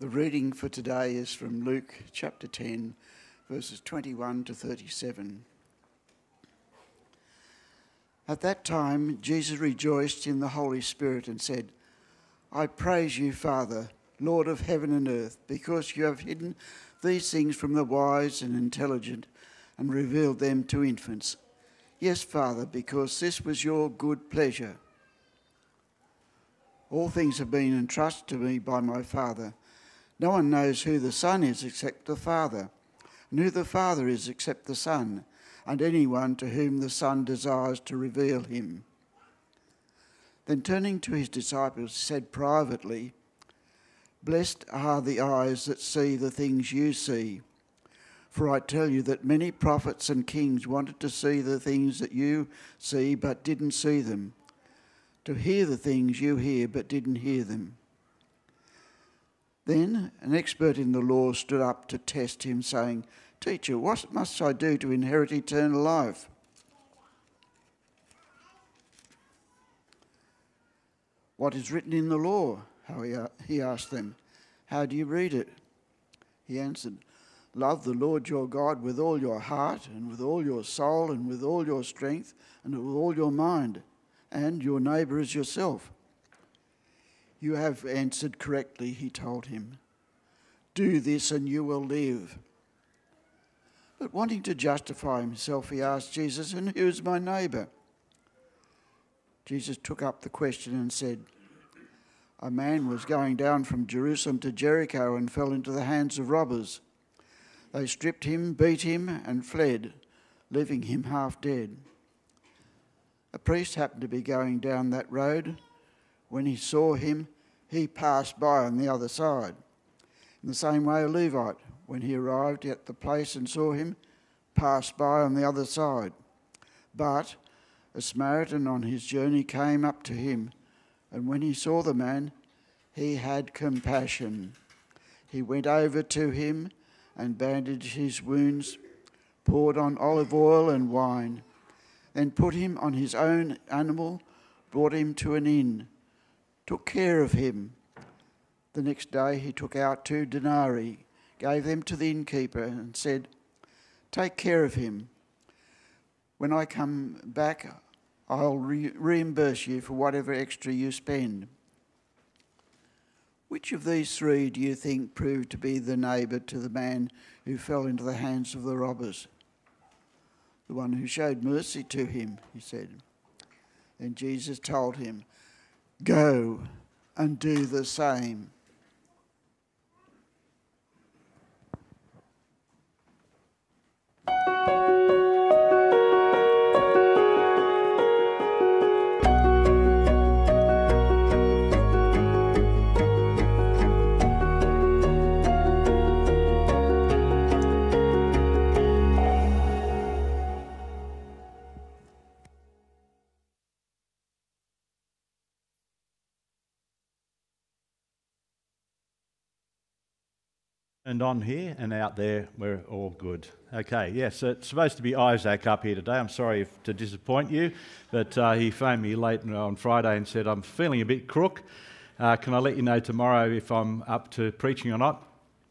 The reading for today is from Luke chapter 10, verses 21 to 37. At that time, Jesus rejoiced in the Holy Spirit and said, I praise you, Father, Lord of heaven and earth, because you have hidden these things from the wise and intelligent and revealed them to infants. Yes, Father, because this was your good pleasure. All things have been entrusted to me by my Father. No one knows who the Son is except the Father, and who the Father is except the Son, and anyone to whom the Son desires to reveal him. Then turning to his disciples, he said privately, Blessed are the eyes that see the things you see. For I tell you that many prophets and kings wanted to see the things that you see, but didn't see them, to hear the things you hear, but didn't hear them. Then an expert in the law stood up to test him, saying, Teacher, what must I do to inherit eternal life? What is written in the law? He asked them. How do you read it? He answered, Love the Lord your God with all your heart, and with all your soul, and with all your strength, and with all your mind, and your neighbour as yourself. You have answered correctly, he told him. Do this and you will live. But wanting to justify himself, he asked Jesus, And who is my neighbour? Jesus took up the question and said, A man was going down from Jerusalem to Jericho and fell into the hands of robbers. They stripped him, beat him, and fled, leaving him half dead. A priest happened to be going down that road. When he saw him, he passed by on the other side. In the same way, a Levite, when he arrived at the place and saw him, passed by on the other side. But a Samaritan on his journey came up to him, and when he saw the man, he had compassion. He went over to him and bandaged his wounds, poured on olive oil and wine, then put him on his own animal, brought him to an inn took care of him. The next day he took out two denarii, gave them to the innkeeper, and said, Take care of him. When I come back, I'll re- reimburse you for whatever extra you spend. Which of these three do you think proved to be the neighbour to the man who fell into the hands of the robbers? The one who showed mercy to him, he said. Then Jesus told him, Go and do the same. And on here and out there, we're all good. Okay, yes, it's supposed to be Isaac up here today. I'm sorry if, to disappoint you, but uh, he phoned me late on Friday and said, I'm feeling a bit crook. Uh, can I let you know tomorrow if I'm up to preaching or not?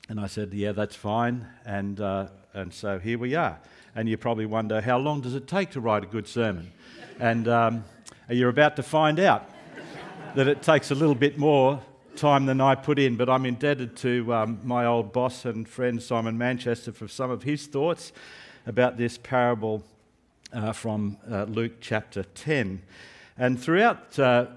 And I said, Yeah, that's fine. And, uh, and so here we are. And you probably wonder, how long does it take to write a good sermon? And um, you're about to find out that it takes a little bit more time than I put in, but I'm indebted to um, my old boss and friend Simon Manchester for some of his thoughts about this parable uh, from uh, Luke chapter 10. And throughout uh,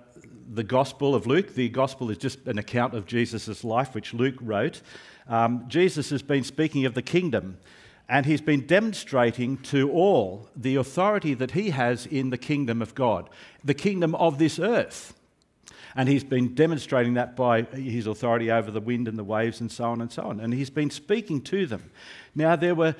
the Gospel of Luke, the Gospel is just an account of Jesus' life, which Luke wrote. Um, Jesus has been speaking of the kingdom, and he's been demonstrating to all the authority that he has in the kingdom of God, the kingdom of this earth. And he's been demonstrating that by his authority over the wind and the waves and so on and so on. And he's been speaking to them. Now, there were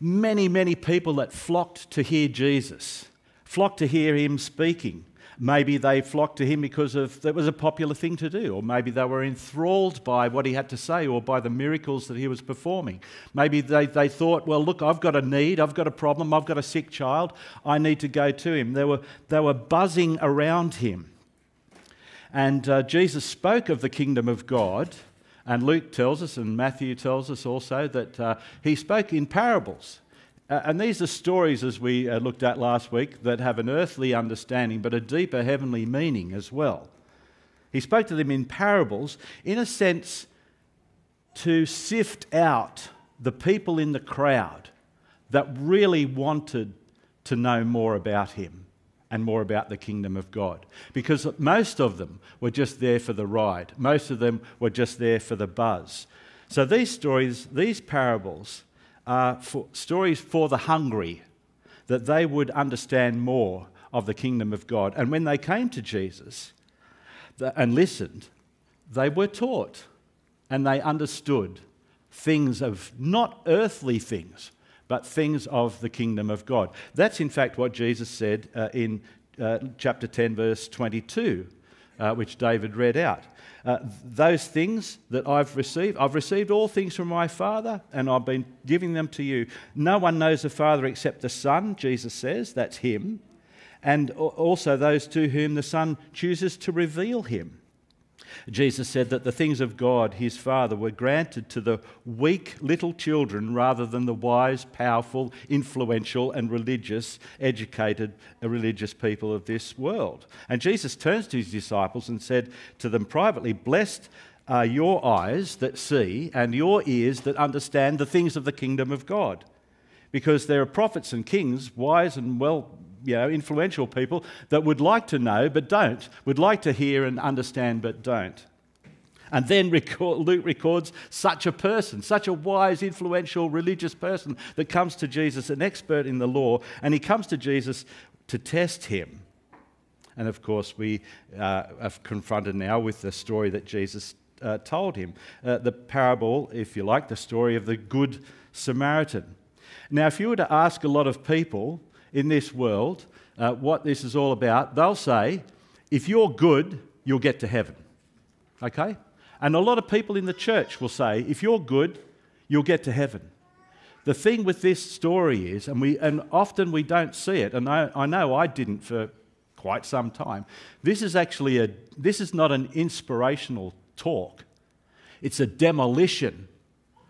many, many people that flocked to hear Jesus, flocked to hear him speaking. Maybe they flocked to him because of that was a popular thing to do, or maybe they were enthralled by what he had to say or by the miracles that he was performing. Maybe they, they thought, well, look, I've got a need, I've got a problem, I've got a sick child, I need to go to him. They were, they were buzzing around him. And uh, Jesus spoke of the kingdom of God And Luke tells us, and Matthew tells us also, that uh, he spoke in parables. Uh, and these are stories, as we uh, looked at last week, that have an earthly understanding but a deeper heavenly meaning as well. He spoke to them in parables, in a sense, to sift out the people in the crowd that really wanted to know more about him and more about the kingdom of God. Because most of them were just there for the ride, most of them were just there for the buzz. So these stories, these parables, are for, stories for the hungry, that they would understand more of the kingdom of God. And when they came to Jesus and listened, they were taught and they understood things of not earthly things, but things of the kingdom of God. That's in fact what Jesus said uh, in uh, chapter 10, verse 22, uh, which David read out. Uh, those things that I've received, I've received all things from my Father, and I've been giving them to you. No one knows the Father except the Son, Jesus says, that's Him, and also those to whom the Son chooses to reveal Him. Jesus said that the things of God, his Father, were granted to the weak little children rather than the wise, powerful, influential, and religious, educated, uh, religious people of this world. And Jesus turns to his disciples and said to them privately, Blessed are your eyes that see and your ears that understand the things of the kingdom of God. Because there are prophets and kings, wise and well you know, influential people that would like to know but don't, would like to hear and understand but don't. And then record, Luke records such a person, such a wise, influential, religious person that comes to Jesus, an expert in the law, and he comes to Jesus to test him. And of course, we uh, are confronted now with the story that Jesus uh, told him uh, the parable, if you like, the story of the Good Samaritan. Now, if you were to ask a lot of people, in this world, uh, what this is all about, they'll say, if you're good, you'll get to heaven. Okay? And a lot of people in the church will say, if you're good, you'll get to heaven. The thing with this story is, and, we, and often we don't see it, and I, I know I didn't for quite some time, this is actually a, this is not an inspirational talk. It's a demolition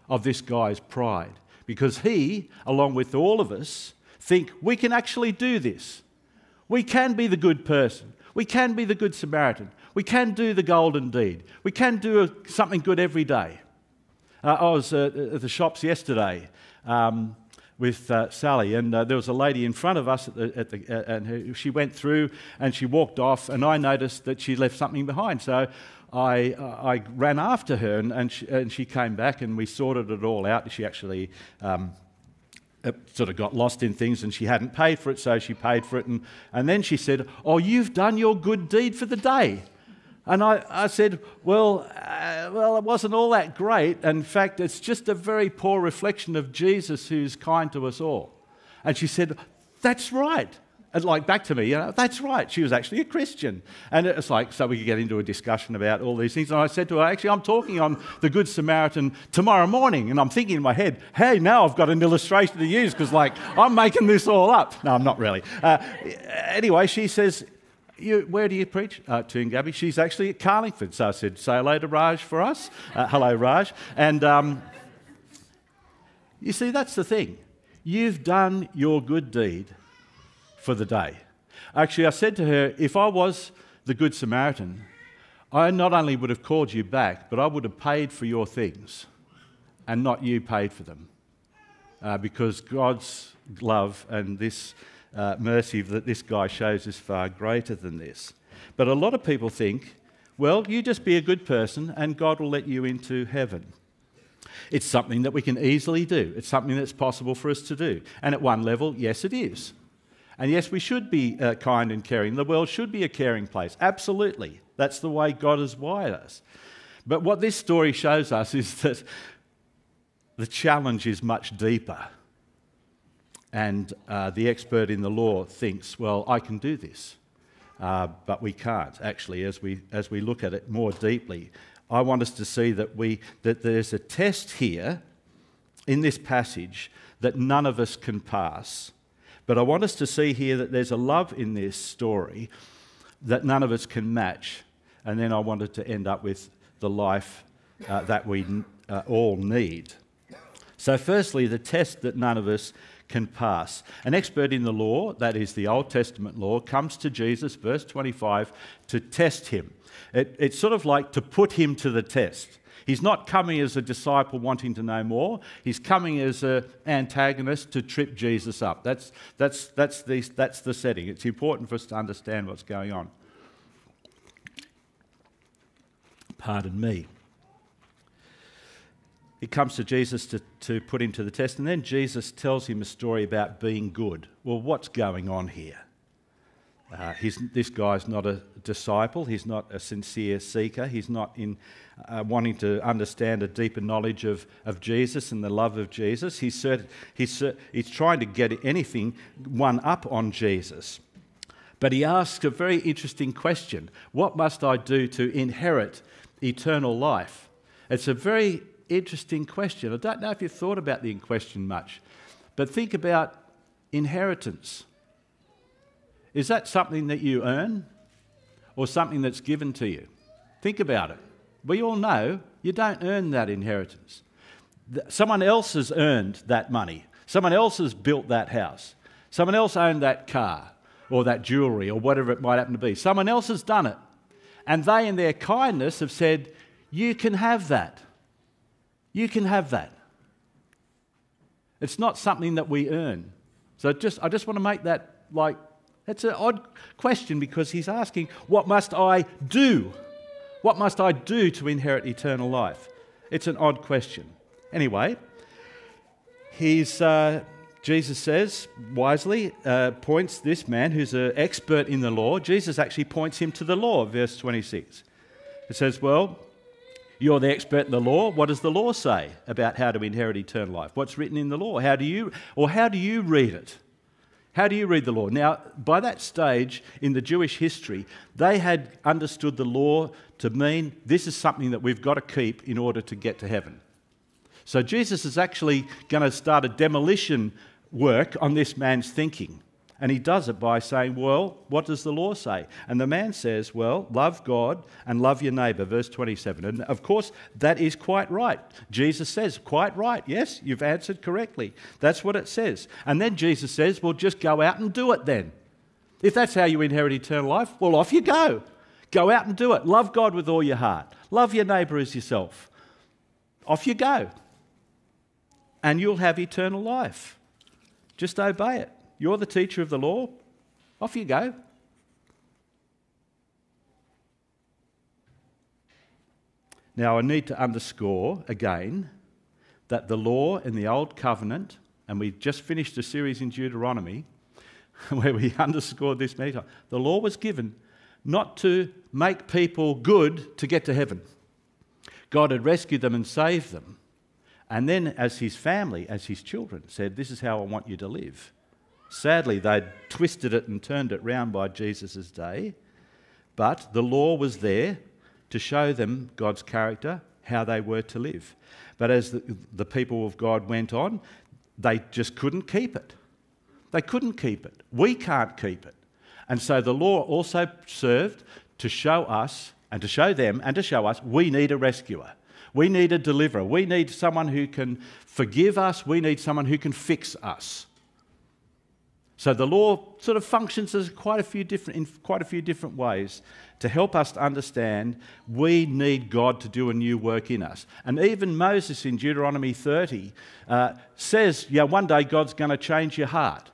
of this guy's pride. Because he, along with all of us, think we can actually do this. We can be the good person. We can be the good Samaritan. We can do the golden deed. We can do a, something good every day. Uh, I was uh, at the shops yesterday um, with uh, Sally, and uh, there was a lady in front of us, at the, at the, uh, and her, she went through and she walked off, and I noticed that she left something behind. So I, uh, I ran after her, and, and, she, and, she, came back, and we sorted it all out. She actually um, sort of got lost in things and she hadn't paid for it, so she paid for it. And, and then she said, Oh, you've done your good deed for the day. And I, I said, well, uh, well, it wasn't all that great. In fact, it's just a very poor reflection of Jesus who's kind to us all. And she said, That's right and like back to me, you know, that's right. She was actually a Christian. And it's like, so we could get into a discussion about all these things. And I said to her, actually, I'm talking on the Good Samaritan tomorrow morning. And I'm thinking in my head, hey, now I've got an illustration to use because, like, I'm making this all up. No, I'm not really. Uh, anyway, she says, you, where do you preach? Uh, to Gabby. She's actually at Carlingford. So I said, say hello to Raj for us. Uh, hello, Raj. And um, you see, that's the thing. You've done your good deed for the day. Actually, I said to her, if I was the Good Samaritan, I not only would have called you back, but I would have paid for your things and not you paid for them. Uh, because God's love and this uh, mercy that this guy shows is far greater than this. But a lot of people think, well, you just be a good person and God will let you into heaven. It's something that we can easily do. It's something that's possible for us to do. And at one level, yes, it is. And yes, we should be uh, kind and caring. The world should be a caring place. Absolutely. That's the way God has wired us. But what this story shows us is that the challenge is much deeper. And uh, the expert in the law thinks, well, I can do this. Uh, but we can't, actually, as we, as we look at it more deeply. I want us to see that, we, that there's a test here in this passage that none of us can pass but I want us to see here that there's a love in this story that none of us can match. And then I wanted to end up with the life uh, that we uh, all need. So, firstly, the test that none of us can pass. An expert in the law, that is the Old Testament law, comes to Jesus, verse 25, to test him. It, it's sort of like to put him to the test. He's not coming as a disciple wanting to know more. He's coming as an antagonist to trip Jesus up. That's, that's, that's, the, that's the setting. It's important for us to understand what's going on. Pardon me. He comes to Jesus to, to put him to the test, and then Jesus tells him a story about being good. Well, what's going on here? Uh, this guy's not a disciple. He's not a sincere seeker. He's not in uh, wanting to understand a deeper knowledge of, of Jesus and the love of Jesus. He's, cert- he's, cert- he's trying to get anything one up on Jesus. But he asks a very interesting question What must I do to inherit eternal life? It's a very interesting question. I don't know if you've thought about the question much, but think about inheritance. Is that something that you earn or something that's given to you? Think about it. We all know you don't earn that inheritance. Someone else has earned that money. Someone else has built that house. Someone else owned that car or that jewelry or whatever it might happen to be. Someone else has done it. And they, in their kindness, have said, You can have that. You can have that. It's not something that we earn. So just, I just want to make that like that's an odd question because he's asking, What must I do? What must I do to inherit eternal life? It's an odd question. Anyway, he's, uh, Jesus says, wisely, uh, points this man who's an expert in the law, Jesus actually points him to the law, verse 26. It says, Well, you're the expert in the law. What does the law say about how to inherit eternal life? What's written in the law? How do you, or how do you read it? How do you read the law? Now, by that stage in the Jewish history, they had understood the law to mean this is something that we've got to keep in order to get to heaven. So Jesus is actually going to start a demolition work on this man's thinking. And he does it by saying, Well, what does the law say? And the man says, Well, love God and love your neighbour, verse 27. And of course, that is quite right. Jesus says, Quite right. Yes, you've answered correctly. That's what it says. And then Jesus says, Well, just go out and do it then. If that's how you inherit eternal life, well, off you go. Go out and do it. Love God with all your heart. Love your neighbour as yourself. Off you go. And you'll have eternal life. Just obey it. You're the teacher of the law. Off you go. Now, I need to underscore again that the law in the Old Covenant, and we just finished a series in Deuteronomy where we underscored this many times, the law was given not to make people good to get to heaven. God had rescued them and saved them. And then, as his family, as his children, said, This is how I want you to live. Sadly, they'd twisted it and turned it round by Jesus' day, but the law was there to show them God's character, how they were to live. But as the, the people of God went on, they just couldn't keep it. They couldn't keep it. We can't keep it. And so the law also served to show us and to show them and to show us we need a rescuer. We need a deliverer. We need someone who can forgive us. We need someone who can fix us. So the law sort of functions as quite a few different, in quite a few different ways to help us to understand we need God to do a new work in us. And even Moses in Deuteronomy 30 uh, says, yeah, one day God's going to change your heart.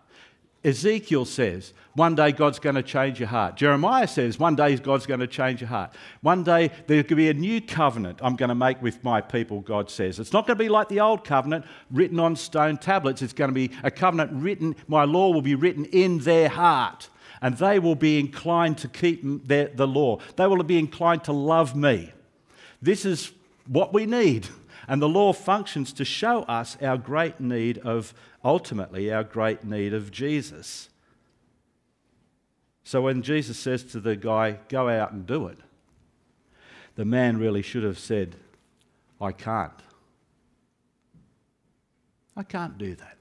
Ezekiel says, one day God's going to change your heart. Jeremiah says, one day God's going to change your heart. One day there could be a new covenant I'm going to make with my people, God says. It's not going to be like the old covenant written on stone tablets. It's going to be a covenant written, my law will be written in their heart. And they will be inclined to keep their, the law. They will be inclined to love me. This is what we need. And the law functions to show us our great need of ultimately our great need of Jesus. So when Jesus says to the guy, go out and do it, the man really should have said, I can't. I can't do that.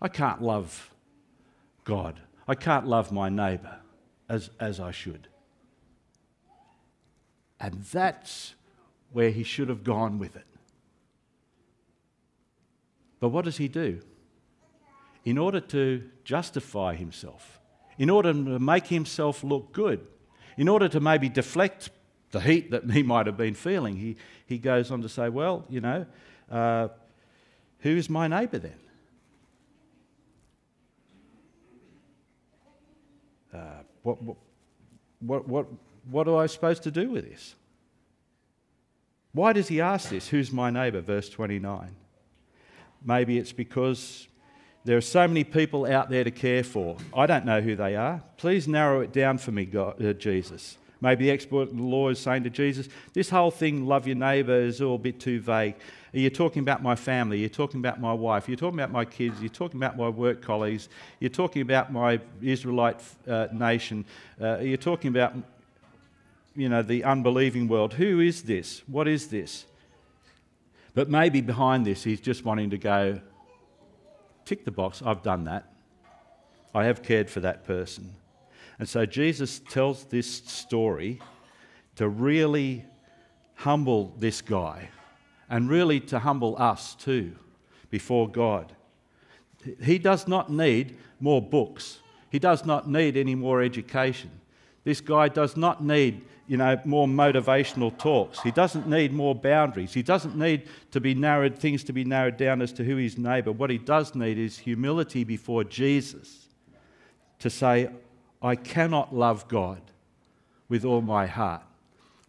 I can't love God. I can't love my neighbour as, as I should. And that's where he should have gone with it. But what does he do? In order to justify himself, in order to make himself look good, in order to maybe deflect the heat that he might have been feeling, he, he goes on to say, Well, you know, uh, who's my neighbour then? Uh, what, what, what, what am I supposed to do with this? Why does he ask this? Who's my neighbour? Verse 29. Maybe it's because there are so many people out there to care for. I don't know who they are. Please narrow it down for me, God, uh, Jesus. Maybe the expert in the law is saying to Jesus, This whole thing, love your neighbour, is all a bit too vague. You're you talking about my family? You're talking about my wife? You're talking about my kids? You're talking about my work colleagues? You're talking about my Israelite uh, nation? Uh, you're talking about, you know, the unbelieving world? Who is this? What is this? But maybe behind this, he's just wanting to go, tick the box, I've done that. I have cared for that person. And so Jesus tells this story to really humble this guy and really to humble us too before God. He does not need more books. He does not need any more education. This guy does not need, you know, more motivational talks. He doesn't need more boundaries. He doesn't need to be narrowed things to be narrowed down as to who his neighbor. What he does need is humility before Jesus to say, I cannot love God with all my heart,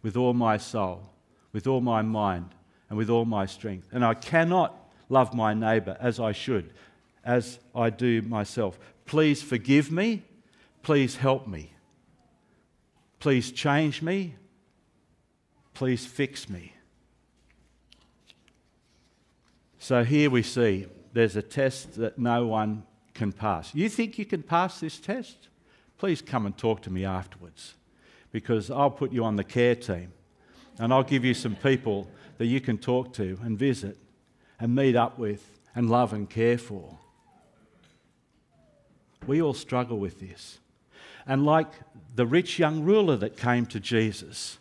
with all my soul, with all my mind, and with all my strength. And I cannot love my neighbour as I should, as I do myself. Please forgive me. Please help me. Please change me. Please fix me. So here we see there's a test that no one can pass. You think you can pass this test? please come and talk to me afterwards because I'll put you on the care team and I'll give you some people that you can talk to and visit and meet up with and love and care for. We all struggle with this. And like the rich young ruler that came to Jesus,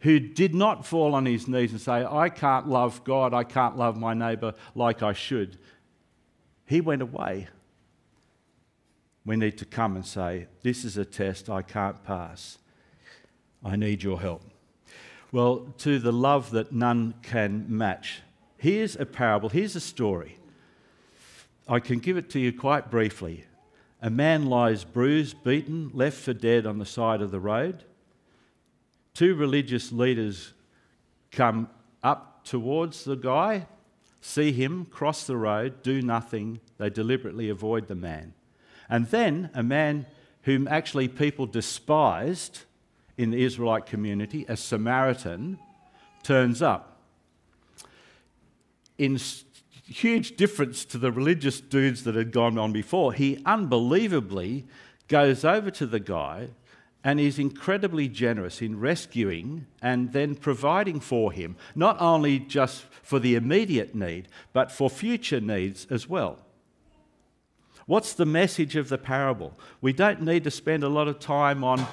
who did not fall on his knees and say, I can't love God, I can't love my neighbour like I should, he went away we need to come and say, This is a test I can't pass. I need your help. Well, to the love that none can match, here's a parable, here's a story. I can give it to you quite briefly. A man lies bruised, beaten, left for dead on the side of the road. Two religious leaders come up towards the guy, see him, cross the road, do nothing. They deliberately avoid the man. And then a man whom actually people despised in the Israelite community, a Samaritan, turns up. In huge difference to the religious dudes that had gone on before, he unbelievably goes over to the guy and is incredibly generous in rescuing and then providing for him, not only just for the immediate need, but for future needs as well. What's the message of the parable? We don't need to spend a lot of time on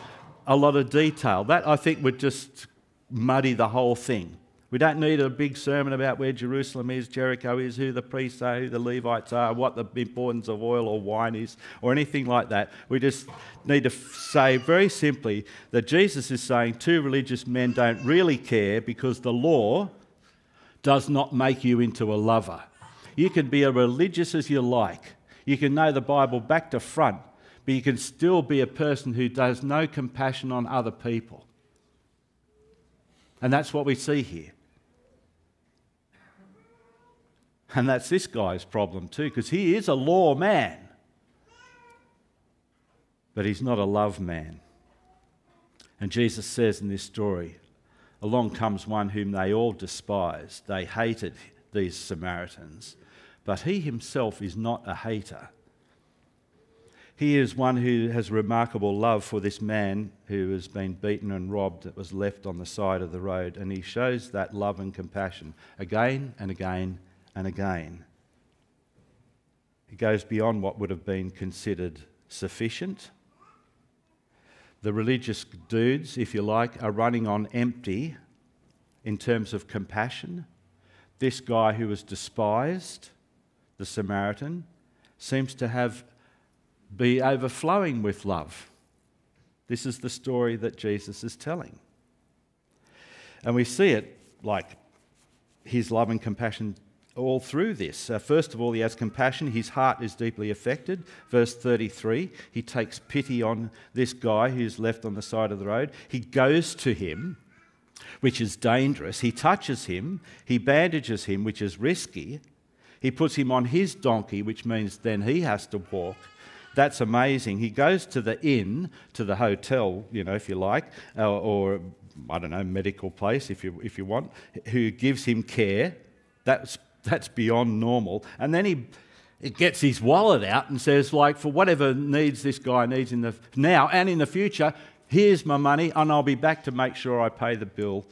a lot of detail. That, I think, would just muddy the whole thing. We don't need a big sermon about where Jerusalem is, Jericho is, who the priests are, who the Levites are, what the importance of oil or wine is, or anything like that. We just need to say very simply that Jesus is saying two religious men don't really care because the law does not make you into a lover. You can be as religious as you like, you can know the Bible back to front, but you can still be a person who does no compassion on other people. And that's what we see here. And that's this guy's problem too, because he is a law man, but he's not a love man. And Jesus says in this story, along comes one whom they all despised. They hated these Samaritans but he himself is not a hater. He is one who has remarkable love for this man who has been beaten and robbed that was left on the side of the road, and he shows that love and compassion again and again and again. He goes beyond what would have been considered sufficient. The religious dudes, if you like, are running on empty in terms of compassion, this guy who was despised, the Samaritan, seems to have be overflowing with love. This is the story that Jesus is telling. And we see it like his love and compassion all through this. Uh, first of all, he has compassion. His heart is deeply affected. Verse 33, he takes pity on this guy who's left on the side of the road. He goes to him, which is dangerous. He touches him. He bandages him, which is risky. He puts him on his donkey, which means then he has to walk. That's amazing. He goes to the inn, to the hotel, you know, if you like, or, or I don't know, medical place, if you, if you want, who gives him care. That's that's beyond normal. And then he, he gets his wallet out and says, like, for whatever needs this guy needs in the now and in the future, here's my money, and I'll be back to make sure I pay the bill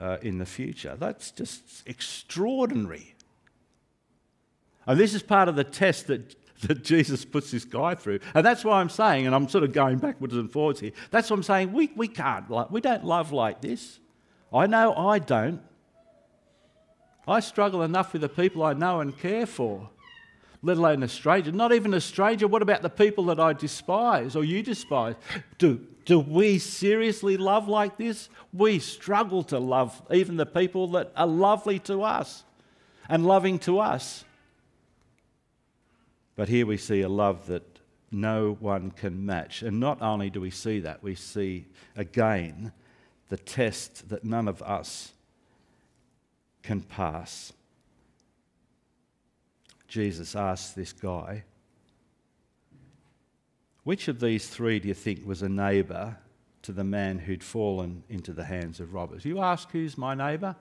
uh, in the future. That's just extraordinary. And this is part of the test that, that Jesus puts this guy through. And that's why I'm saying, and I'm sort of going backwards and forwards here, that's what I'm saying, we, we can't, like, we don't love like this. I know I don't. I struggle enough with the people I know and care for, let alone a stranger. Not even a stranger. What about the people that I despise or you despise? Do, do we seriously love like this? We struggle to love even the people that are lovely to us and loving to us. But here we see a love that no one can match. And not only do we see that, we see again the test that none of us can pass. Jesus asked this guy, Which of these three do you think was a neighbour to the man who'd fallen into the hands of robbers? You ask, Who's my neighbour?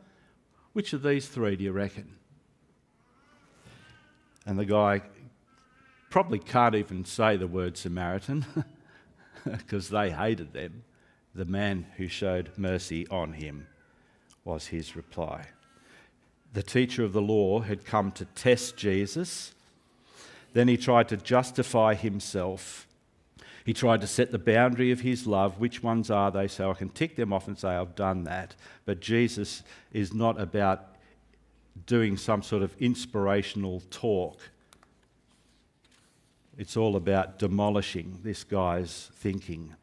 Which of these three do you reckon? And the guy probably can't even say the word Samaritan because they hated them. The man who showed mercy on him was his reply the teacher of the law, had come to test Jesus. Then he tried to justify himself. He tried to set the boundary of his love. Which ones are they? So I can tick them off and say, I've done that. But Jesus is not about doing some sort of inspirational talk. It's all about demolishing this guy's thinking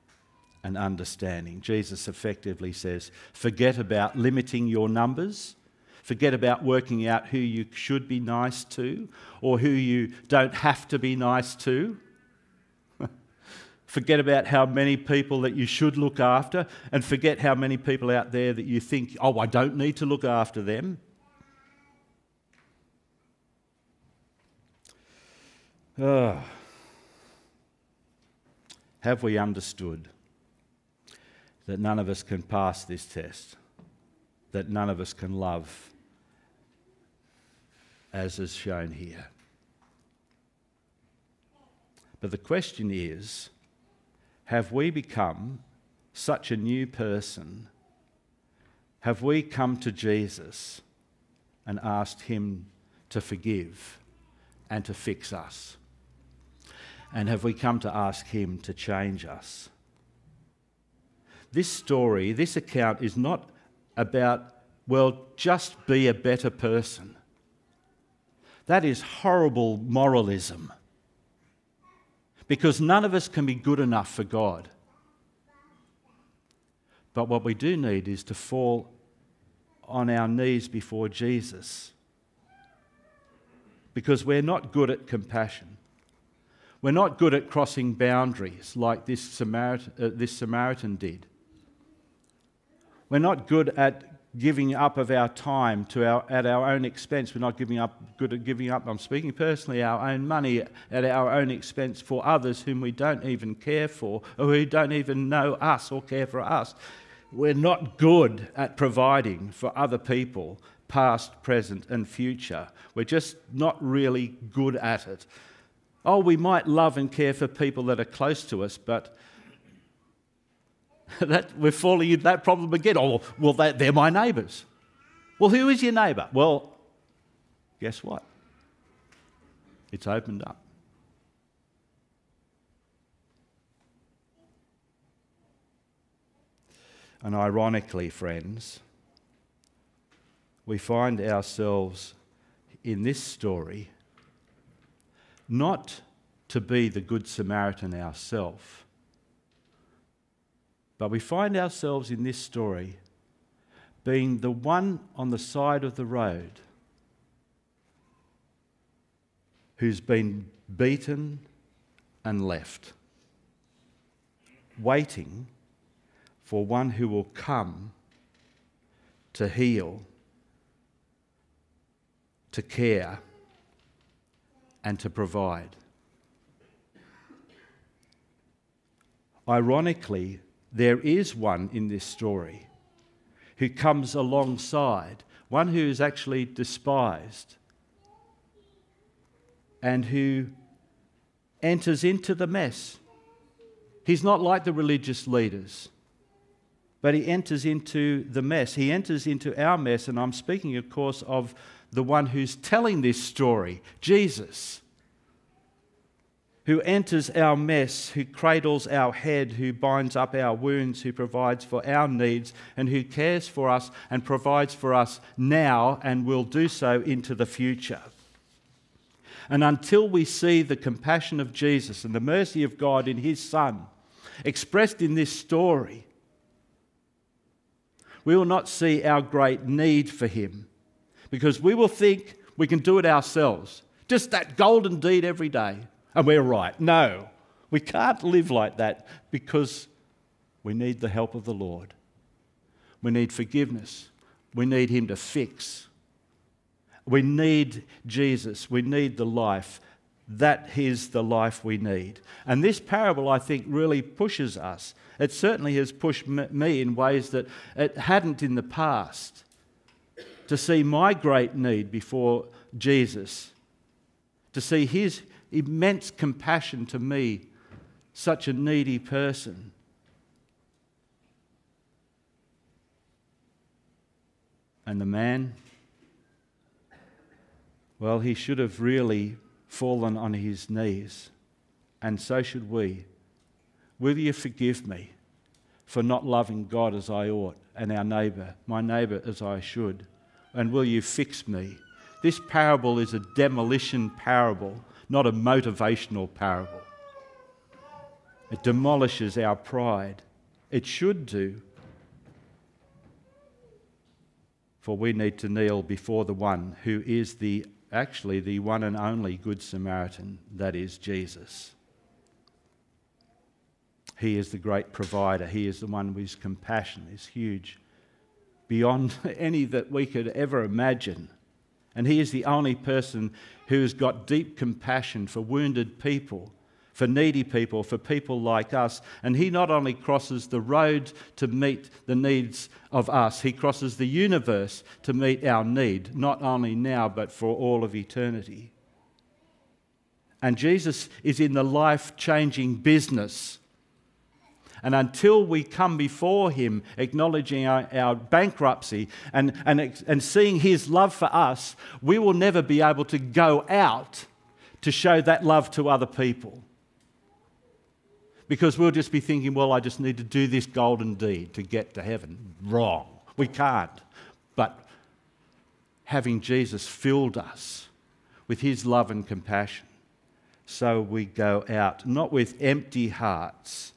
and understanding. Jesus effectively says, forget about limiting your numbers Forget about working out who you should be nice to or who you don't have to be nice to. forget about how many people that you should look after and forget how many people out there that you think, oh, I don't need to look after them. Oh. Have we understood that none of us can pass this test? That none of us can love as is shown here. But the question is have we become such a new person? Have we come to Jesus and asked Him to forgive and to fix us? And have we come to ask Him to change us? This story, this account is not about, well, just be a better person. That is horrible moralism. Because none of us can be good enough for God. But what we do need is to fall on our knees before Jesus. Because we're not good at compassion. We're not good at crossing boundaries like this Samaritan, uh, this Samaritan did. We're not good at giving up of our time to our, at our own expense. We're not giving up, good at giving up, I'm speaking personally, our own money at our own expense for others whom we don't even care for or who don't even know us or care for us. We're not good at providing for other people, past, present, and future. We're just not really good at it. Oh, we might love and care for people that are close to us, but that we're falling into that problem again. Oh, well, they're my neighbours. Well, who is your neighbour? Well, guess what? It's opened up. And ironically, friends, we find ourselves in this story not to be the Good Samaritan ourselves, but we find ourselves in this story being the one on the side of the road who's been beaten and left, waiting for one who will come to heal, to care, and to provide. Ironically, there is one in this story who comes alongside, one who is actually despised and who enters into the mess. He's not like the religious leaders, but he enters into the mess. He enters into our mess, and I'm speaking, of course, of the one who's telling this story, Jesus who enters our mess, who cradles our head, who binds up our wounds, who provides for our needs, and who cares for us and provides for us now and will do so into the future. And until we see the compassion of Jesus and the mercy of God in His Son expressed in this story, we will not see our great need for Him because we will think we can do it ourselves. Just that golden deed every day and we're right. No, we can't live like that because we need the help of the Lord. We need forgiveness. We need Him to fix. We need Jesus. We need the life. That is the life we need. And this parable, I think, really pushes us. It certainly has pushed me in ways that it hadn't in the past to see my great need before Jesus, to see His immense compassion to me, such a needy person. And the man, well, he should have really fallen on his knees, and so should we. Will you forgive me for not loving God as I ought, and our neighbour, my neighbour, as I should? And will you fix me? This parable is a demolition parable not a motivational parable. It demolishes our pride. It should do. For we need to kneel before the one who is the actually the one and only Good Samaritan, that is Jesus. He is the great provider. He is the one whose compassion is huge, beyond any that we could ever imagine. And he is the only person who has got deep compassion for wounded people, for needy people, for people like us. And he not only crosses the road to meet the needs of us, he crosses the universe to meet our need, not only now, but for all of eternity. And Jesus is in the life changing business and until we come before Him, acknowledging our, our bankruptcy and, and, and seeing His love for us, we will never be able to go out to show that love to other people. Because we'll just be thinking, well, I just need to do this golden deed to get to heaven. Wrong. We can't. But having Jesus filled us with his love and compassion, so we go out, not with empty hearts,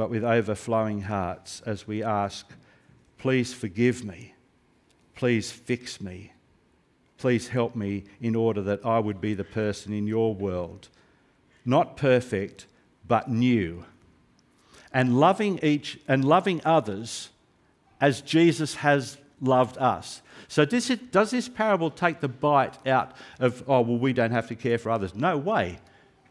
but with overflowing hearts as we ask, Please forgive me. Please fix me. Please help me in order that I would be the person in your world, not perfect, but new. And loving each and loving others as Jesus has loved us. So, does, this parable take the bite out of, oh, well, we don't have to care for others? No way.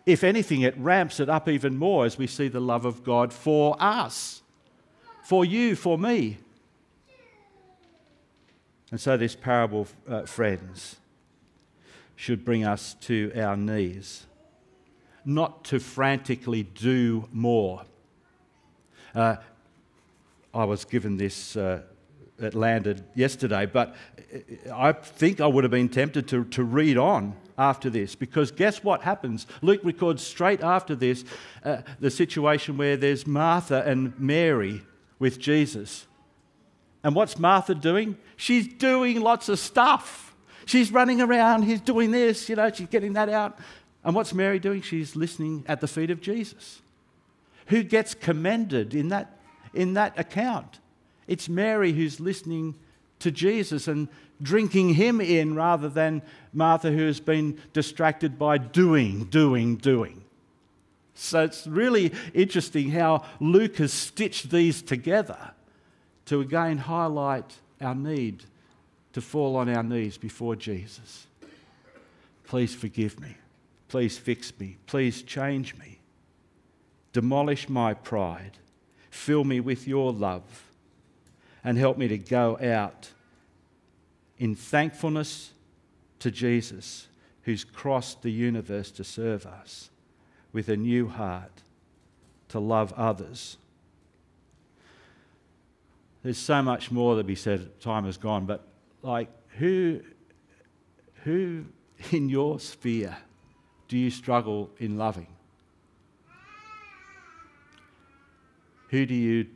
If anything, it ramps it up even more as we see the love of God for us, for you, for me. And so, this parable, uh, friends, should bring us to our knees, not to frantically do more. Uh, I was given this, uh, it landed yesterday, but I think I would have been tempted to, to read on after this. Because guess what happens? Luke records straight after this uh, the situation where there's Martha and Mary with Jesus. And what's Martha doing? She's doing lots of stuff. She's running around, he's doing this, you know, she's getting that out. And what's Mary doing? She's listening at the feet of Jesus. Who gets commended in that, in that account? It's Mary who's listening to Jesus and drinking him in rather than Martha who has been distracted by doing, doing, doing. So it's really interesting how Luke has stitched these together to again highlight our need to fall on our knees before Jesus. Please forgive me. Please fix me. Please change me. Demolish my pride. Fill me with your love. And help me to go out in thankfulness to Jesus, who's crossed the universe to serve us, with a new heart to love others. There's so much more to be said, time has gone, but like, who, who in your sphere do you struggle in loving? Who do you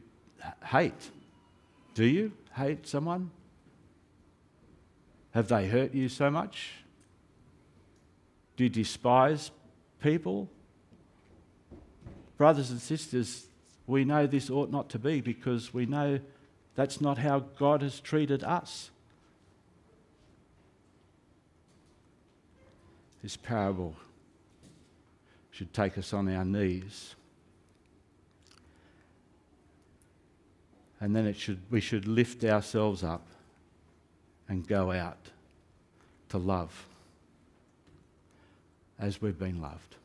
hate? Do you hate someone? Have they hurt you so much? Do you despise people? Brothers and sisters, we know this ought not to be because we know that's not how God has treated us. This parable should take us on our knees. And then it should, we should lift ourselves up and go out to love as we've been loved.